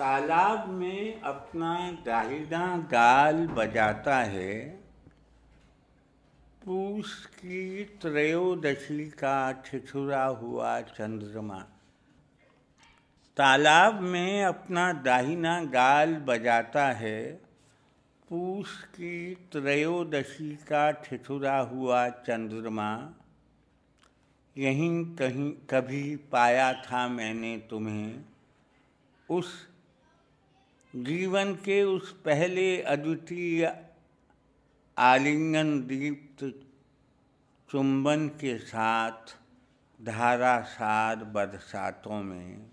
तालाब में अपना दाहिना गाल बजाता है, पूस की त्रयोदशी का छिछुरा हुआ चंद्रमा। तालाब में अपना दाहिना गाल बजाता है, पूस की त्रयोदशी का ठिठुरा हुआ चंद्रमा। यहीं कहीं कभी पाया था मैंने तुम्हें, उस जीवन के उस पहले अद्वितीय आलिंगन दीप्त चुंबन के साथ धारासार बरसातों में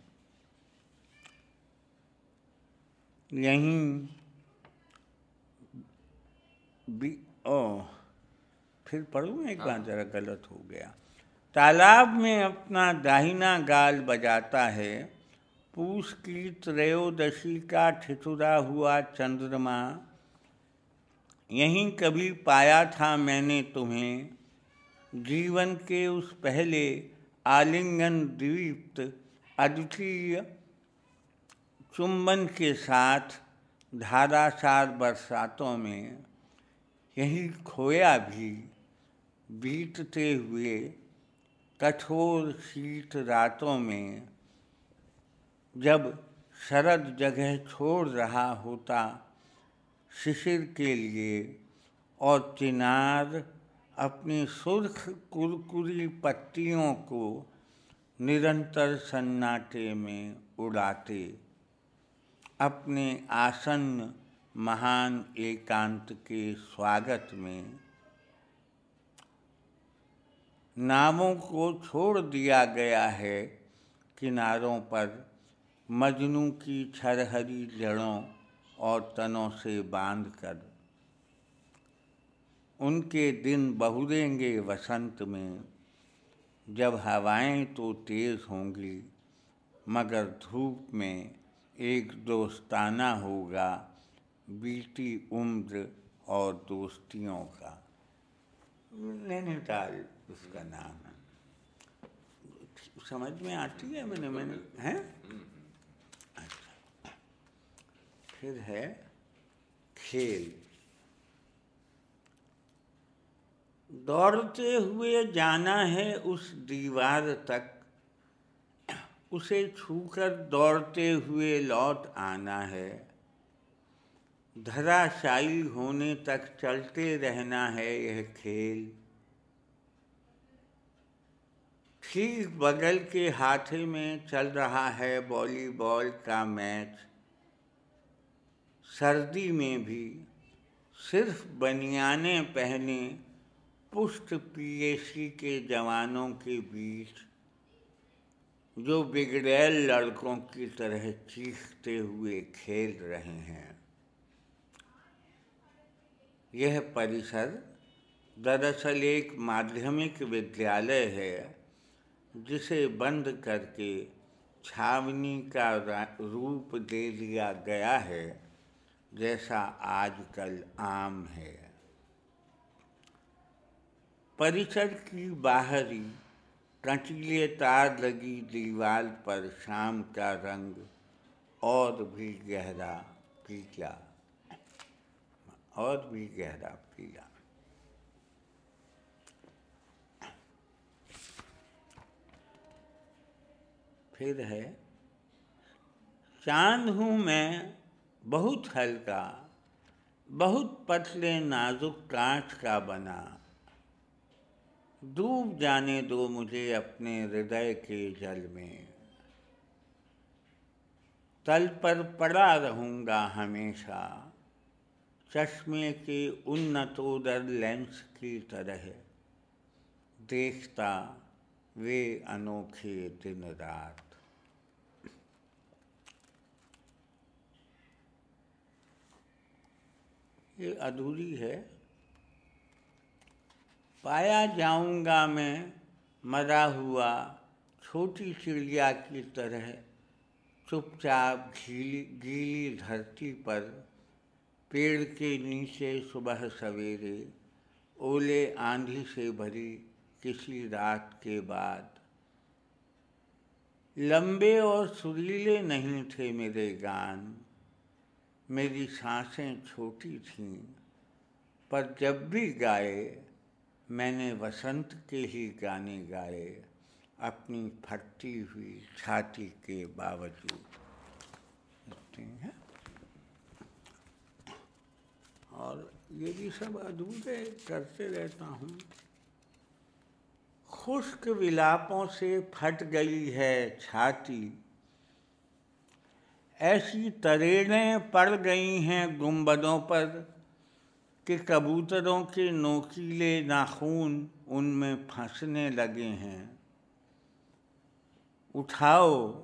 यहीं भी ओ फिर पढ़ूँ एक बार ज़रा गलत हो गया। तालाब में अपना दाहिना गाल बजाता है पूस की त्रयोदशी का ठिठुरा हुआ चंद्रमा, यहीं कभी पाया था मैंने तुम्हें। जीवन के उस पहले आलिंगन द्वीप्त अद्वितीय चुंबन के साथ धारासार बरसातों में, यही खोया भी बीतते हुए कठोर शीत रातों में। जब शरद जगह छोड़ रहा होता शिशिर के लिए और चिनार अपनी सुर्ख कुरकुरी पत्तियों को निरंतर सन्नाटे में उड़ाते, अपने आसन्न महान एकांत के स्वागत में नामों को छोड़ दिया गया है किनारों पर मजनू की छरहरी जड़ों और तनों से बाँध कर उनके दिन बहुरेंगे वसंत में। जब हवाएँ तो तेज़ होंगी, मगर धूप में एक दोस्ताना होगा बीती उम्र और दोस्तियों का। नैनीताल उसका नाम है। समझ में आती है मैंने मैंने, हैं? फिर है खेल। दौड़ते हुए जाना है उस दीवार तक। उसे छूकर दौड़ते हुए लौट आना है। धराशायी होने तक चलते रहना है यह खेल। ठीक बगल के हाथे में चल रहा है वॉलीबॉल का मैच। सर्दी में भी सिर्फ़ बनियाने पहने पुष्ट पीएसी के जवानों के बीच जो बिगड़ैल लड़कों की तरह चीखते हुए खेल रहे हैं। यह परिसर दरअसल एक माध्यमिक विद्यालय है, जिसे बंद करके छावनी का रूप दे दिया गया है। जैसा आजकल आम है। परिसर की बाहरी कंटीले तार लगी दीवार पर शाम का रंग और भी गहरा पीला। और भी गहरा पीला। फिर है, चाँद हूँ मैं बहुत हल्का, बहुत पतले नाजुक कांच का बना। डूब जाने दो मुझे अपने हृदय के जल में। तल पर पड़ा रहूँगा हमेशा, चश्मे के उन्नतोदर लेंस की तरह। देखता वे अनोखे दिन रात। ये अधूरी है। पाया जाऊँगा मैं मरा हुआ छोटी चिड़िया की तरह, चुपचाप घीली गीली धरती पर, पेड़ के नीचे सुबह सवेरे, ओले आंधी से भरी किसी रात के बाद। लंबे और सुरीले नहीं थे मेरे गान मेरी साँसें छोटी थीं, पर जब भी गाए, मैंने वसंत के ही गाने गाए, अपनी फटती हुई छाती के बावजूद। और ये भी सब अधूरे करते रहता हूँ। खुश्क विलापों से फट गई है छाती। ऐसी तरेड़ें पड़ गई हैं गुंबदों पर कि कबूतरों के नोकीले नाखून उनमें फंसने लगे हैं। उठाओ,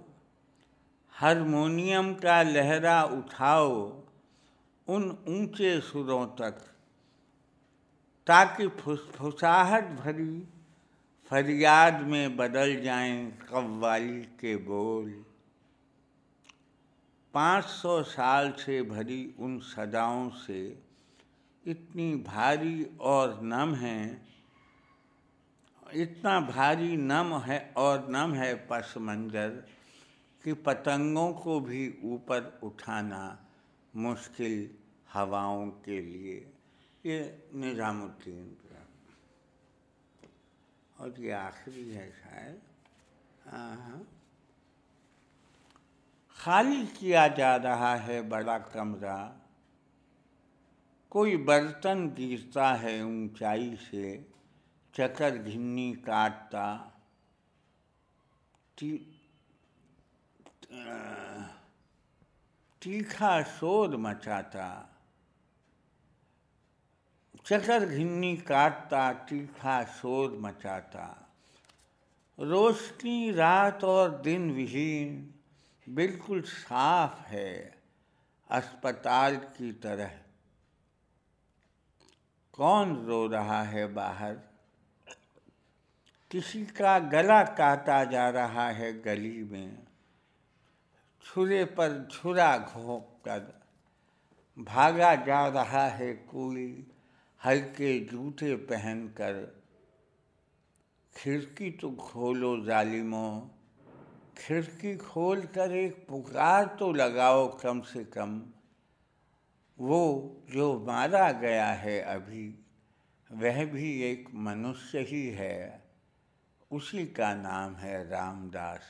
हारमोनियम का लहरा उठाओ उन ऊँचे सुरों तक, ताकि फुसफुसाहट भरी फरियाद में बदल जाएँ कव्वाली के बोल। पाँच सौ साल से भरी उन सदाओं से इतनी भारी और नम है, इतना भारी नम है और नम है पस मंजर कि पतंगों को भी ऊपर उठाना मुश्किल हवाओं के लिए। ये निज़ामुद्दीन और ये आखिरी है शायद। हाँ। खाली किया जा रहा है बड़ा कमरा। कोई बर्तन गिरता है ऊंचाई से, चकर घिन्नी काटता। तीखा शोर मचाता। चकर घिन्नी काटता, तीखा शोर मचाता। रोशनी रात और दिन विहीन बिल्कुल साफ़ है अस्पताल की तरह। कौन रो रहा है बाहर? किसी का गला काटा जा रहा है गली में। छुरे पर छुरा घोंक कर भागा जा रहा है कोई हल्के जूते पहनकर। खिड़की तो खोलो जालिमों खिड़की खोल कर एक पुकार तो लगाओ कम से कम। वो जो मारा गया है अभी, वह भी एक मनुष्य ही है। उसी का नाम है रामदास।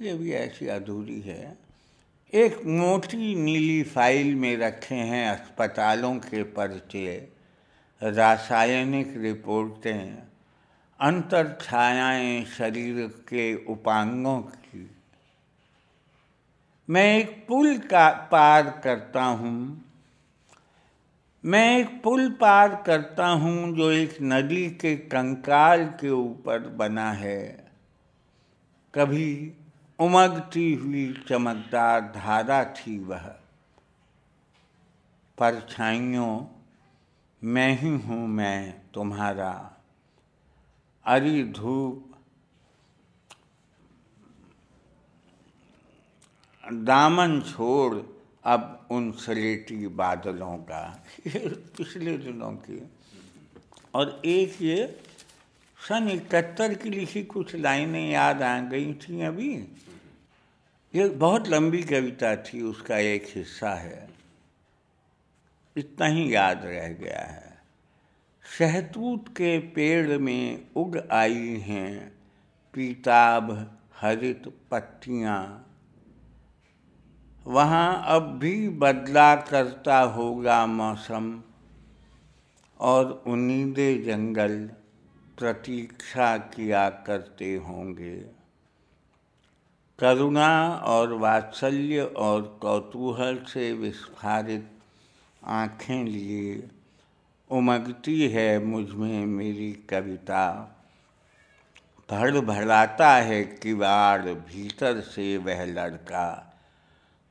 ये भी ऐसी अधूरी है। एक मोटी नीली फ़ाइल में रखे हैं अस्पतालों के पर्चे, रासायनिक रिपोर्टें, अंतर छायाएँ शरीर के उपांगों की। मैं एक पुल का पार करता हूँ, मैं एक पुल पार करता हूँ जो एक नदी के कंकाल के ऊपर बना है। कभी उमगती हुई चमकदार धारा थी वह। परछाइयों मैं ही हूँ मैं तुम्हारा। अरी धूप दामन छोड़ अब उन सलेटी बादलों का। पिछले दिनों की। और एक ये सन इकहत्तर की लिखी कुछ लाइनें याद आ गई थी अभी। ये बहुत लंबी कविता थी, उसका एक हिस्सा है। इतना ही याद रह गया है। शहतूत के पेड़ में उग आई हैं पीताब हरित पत्तियाँ। वहाँ अब भी बदला करता होगा मौसम और उन्नीदे जंगल प्रतीक्षा किया करते होंगे। करुणा और वात्सल्य और कौतूहल से विस्फारित आँखें लिए उमगती है मुझमें मेरी कविता। भड़ भड़ाता है किवाड़ भीतर से वह लड़का।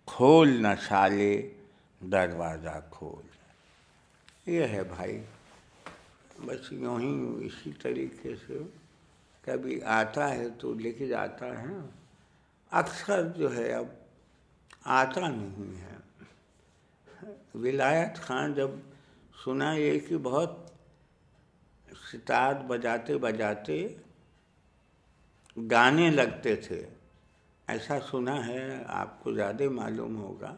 खोल न साले दरवाज़ा खोल। ये है भाई, बस यूँ ही इसी तरीके से। कभी आता है तो लिख जाता है। अक्सर जो है अब आता नहीं है। विलायत खान जब सुना ये कि बहुत सितार बजाते बजाते गाने लगते थे, ऐसा सुना है, आपको ज़्यादा मालूम होगा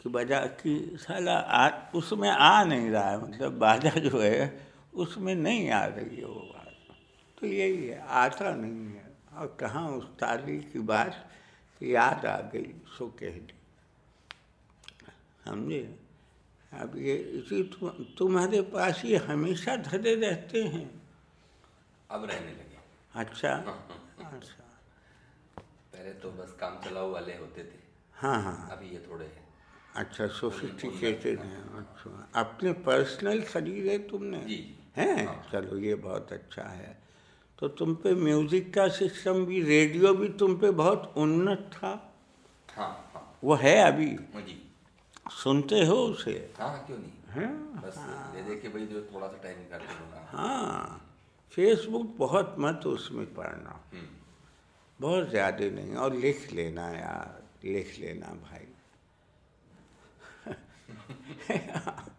कि बजा कि साला आ, उसमें आ नहीं रहा है मतलब बाजा जो है, उसमें नहीं आ रही है वो बात। तो यही है आता नहीं है। और कहाँ उस ताली की बात याद आ गई सो कह दी। समझे अब ये इसी तुम, तुम्हारे पास ये हमेशा धरे रहते हैं। अब रहने लगे। अच्छा। अच्छा। पहले तो बस काम चलाओ वाले होते थे। हाँ हाँ। अभी ये थोड़े हैं। अच्छा सोफिस्टिकेटेड हैं अच्छा। अपने पर्सनल खरीदे तुमने? जी। हैं? हाँ। चलो ये बहुत अच्छा है। तो तुम पे म्यूज़िक का सिस्टम भी रेडियो भी तुम पे बहुत उन्नत था। हाँ हाँ। वो है अभी। जी सुनते हो उसे? हाँ क्यों नहीं? हैं। बस ले दे के भाई जो थोड़ा सा टाइम निकाल के बोला। हाँ। फेसबुक बहुत मत उसमें पढ़ना। हम्म, बहुत ज़्यादा नहीं। और लिख लेना यार लिख लेना भाई।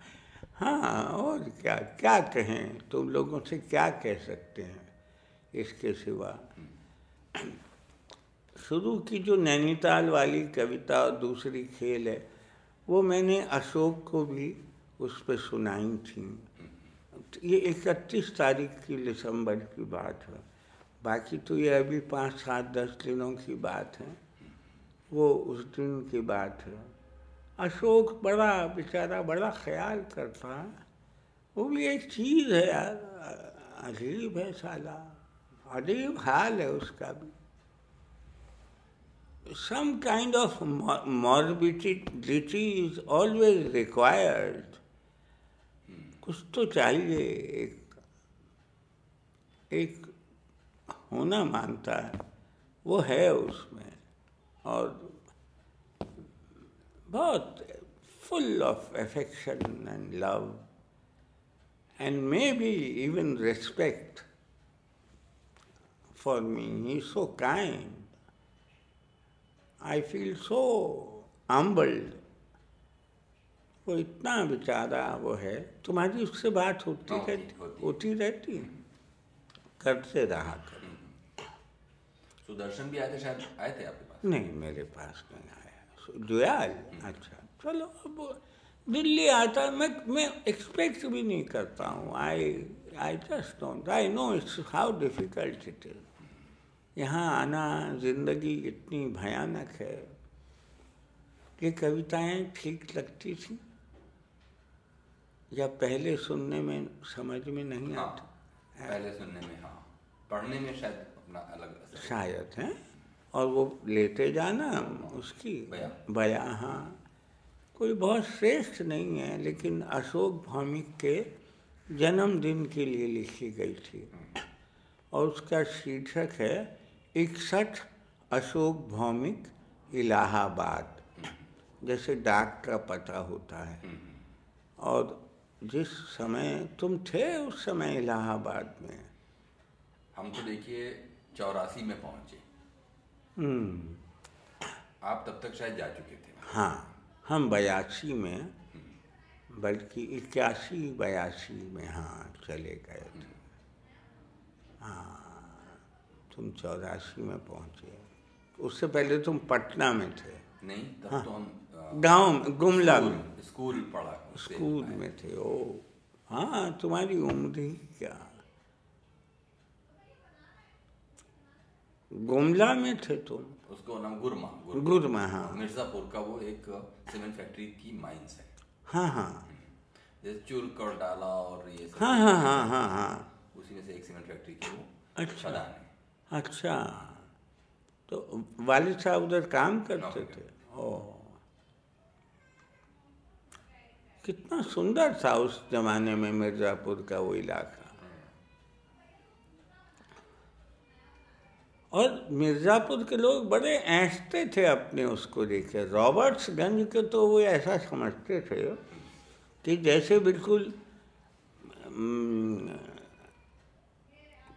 हाँ और क्या क्या कहें? तुम लोगों से क्या कह सकते हैं? इसके सिवा। शुरू की जो नैनीताल वाली कविता और दूसरी खेल है, वो मैंने अशोक को भी उस पर सुनाई थी। ये इकतीस तारीख की दिसंबर की बात है। बाकी तो ये अभी पाँच, सात, दस दिनों की बात है। वो उस दिन की बात है। अशोक बड़ा, बेचारा बड़ा ख्याल करता है। वो भी एक चीज़ है यार अजीब है साला। अजीब हाल है उसका भी। Some kind of morbidity is always required कुछ तो चाहिए एक, एक होना मानता है वो है उसमें। और बहुत full of affection and love and maybe even respect for me. He's so kind. I feel so humbled. वो इतना बेचारा वो है तुम्हारी उससे बात होती हाँ, रहती होती। होती रहती करते रहा करो सुदर्शन भी आए थे शायद आए थे आपके पास नहीं मेरे पास नहीं आया जुयाल अच्छा चलो अब दिल्ली आता मैं मैं एक्सपेक्ट भी नहीं करता हूँ I I just don't I know it's how difficult it is यहाँ आना ज़िंदगी इतनी भयानक है कि कविताएँ ठीक लगती थी या पहले सुनने में समझ में नहीं हाँ आती? पहले सुनने में हाँ। पढ़ने में शायद अपना अलग शायद है? और वो लेते जाना उसकी बया। बया हाँ। कोई बहुत श्रेष्ठ नहीं है लेकिन अशोक भौमिक के जन्मदिन के लिए लिखी गई थी। और उसका शीर्षक है इकसठ अशोक भौमिक इलाहाबाद। जैसे डाक का पता होता है। और जिस समय तुम थे उस समय इलाहाबाद में। हम तो देखिए चौरासी में पहुँचे। हम्म। आप तब तक शायद जा चुके थे। हाँ हम बयासी में बल्कि इक्यासी बयासी में हाँ चले गए थे। हाँ। तुम चौरासी में पहुँचे। उससे पहले तुम पटना में थे। नहीं तब हाँ, तो हम गाँव में गुमला में। स्कूल- पढ़ा स्कूल में थे ओ। हाँ तुम्हारी उम्र ही क्या? गुमला में थे तुम। उसको नाम गुरमा गुरमा। हाँ। मिर्जापुर का वो एक सीमेंट फैक्ट्री की माइंस है। हाँ हाँ। जैसे चुल्क और डाला और ये हाँ हाँ हाँ हाँ हाँ। उसी में से एक सीमेंट फैक्ट्री की वो अच्छा। अच्छा तो वालिद साहब उधर काम करते थे? ओ। कितना सुंदर था उस जमाने में मिर्जापुर का वो इलाका। और मिर्जापुर के लोग बड़े ऐंठते थे अपने उसको देखे। रॉबर्ट्सगंज के तो वो ऐसा समझते थे कि जैसे बिल्कुल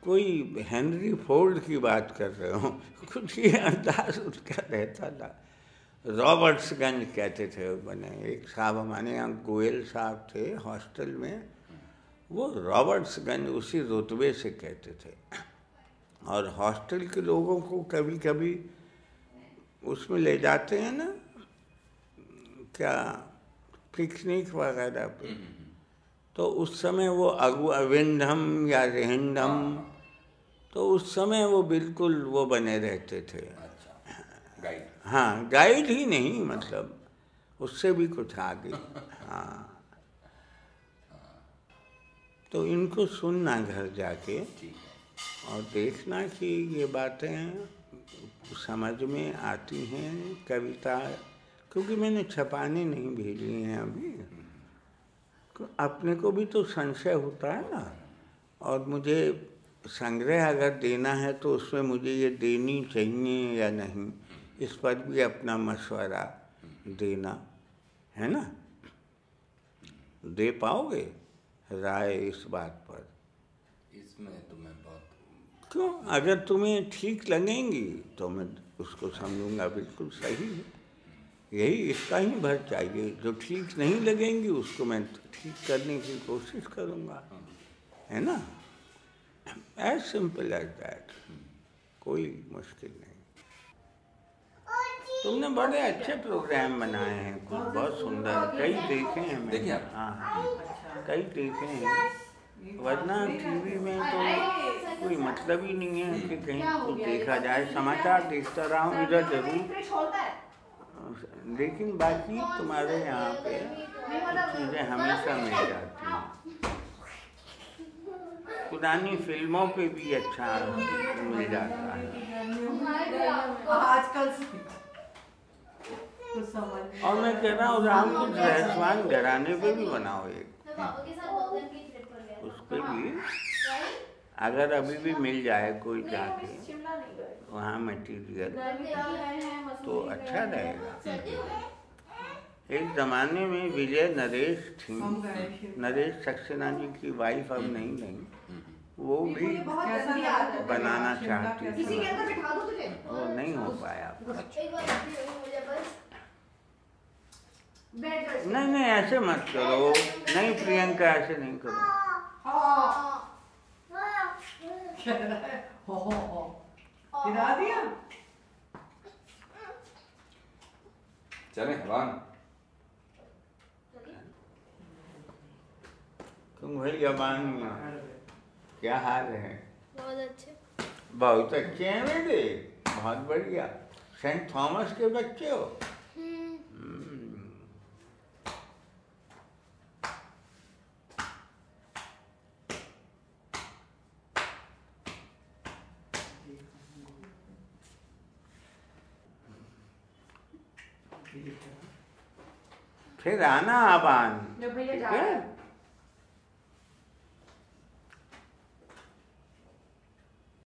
कोई हेनरी फोर्ड की बात कर रहे हो? कुछ ये अंदाज उसका रहता था। रॉबर्ट्सगंज कहते थे बने एक साहब हमारे यहाँ गोयल साहब थे हॉस्टल में। वो रॉबर्ट्सगंज उसी रुतबे से कहते थे। और हॉस्टल के लोगों को कभी कभी उसमें ले जाते हैं ना क्या पिकनिक वगैरह पे। तो उस समय वो अगुआ विंडम या रेंडम तो उस समय वो बिल्कुल वो बने रहते थे। अच्छा गाइड हाँ गाइड ही नहीं मतलब उससे भी कुछ आगे। हाँ। तो इनको सुनना घर जाके और देखना कि ये बातें समझ में आती हैं कविता क्योंकि मैंने छपाने नहीं भेजी हैं अभी। तो अपने को भी तो संशय होता है ना। और मुझे संग्रह अगर देना है तो उसमें मुझे ये देनी चाहिए या नहीं इस पर भी अपना मशवरा देना है ना? दे पाओगे राय इस बात पर? इसमें तुम्हें बहुत क्यों? अगर तुम्हें ठीक लगेंगी तो मैं उसको समझूँगा बिल्कुल सही है। यही इसका ही भर चाहिए। जो ठीक नहीं लगेंगी उसको मैं ठीक करने की कोशिश करूँगा है ना? एज सिंपल एज दैट कोई मुश्किल नहीं। तुमने बड़े अच्छे प्रोग्राम बनाए हैं कुछ बहुत सुंदर। कई देखे हैं मैंने। देखे हाँ हाँ। कई देखे हैं। वरना टीवी में तो कोई मतलब ही नहीं है कि कहीं कुछ देखा जाए। समाचार देखता रहा हूँ इधर ज़रूर। लेकिन बाकी तुम्हारे यहाँ पे चीज़ें हमेशा मिल जाती हैं। पुरानी फ़िल्मों पे भी अच्छा मिल जाता है आजकल कुछ समझ नहीं और मैं कह रहा हूँ राम कुछ रहस्यवान घराने पे भी बनाओ एक। उस पे भी अगर अभी भी मिल जाए कोई जाके वहाँ मटीरियल तो अच्छा रहेगा। एक जमाने में विजय नरेश थी। नरेश सक्सेना जी की वाइफ अब नहीं नहीं। वो भी बनाना चाहती थी। लगा? किसी के अंदर बिठा दो तुझे। वो नहीं हो पाया। नहीं नहीं ऐसे मत करो। नहीं प्रियंका ऐसे नहीं करो। हाँ। रहा है, हो हो। हो गिरा दिया। चले हवान तुम भाई जबान क्या हाल है? बहुत अच्छे। बहुत अच्छे हैं मेरे। बहुत बढ़िया। सेंट थॉमस के बच्चे हो। हम्म। फिर आना आबान जब भैया जा ठीक रहे हैं।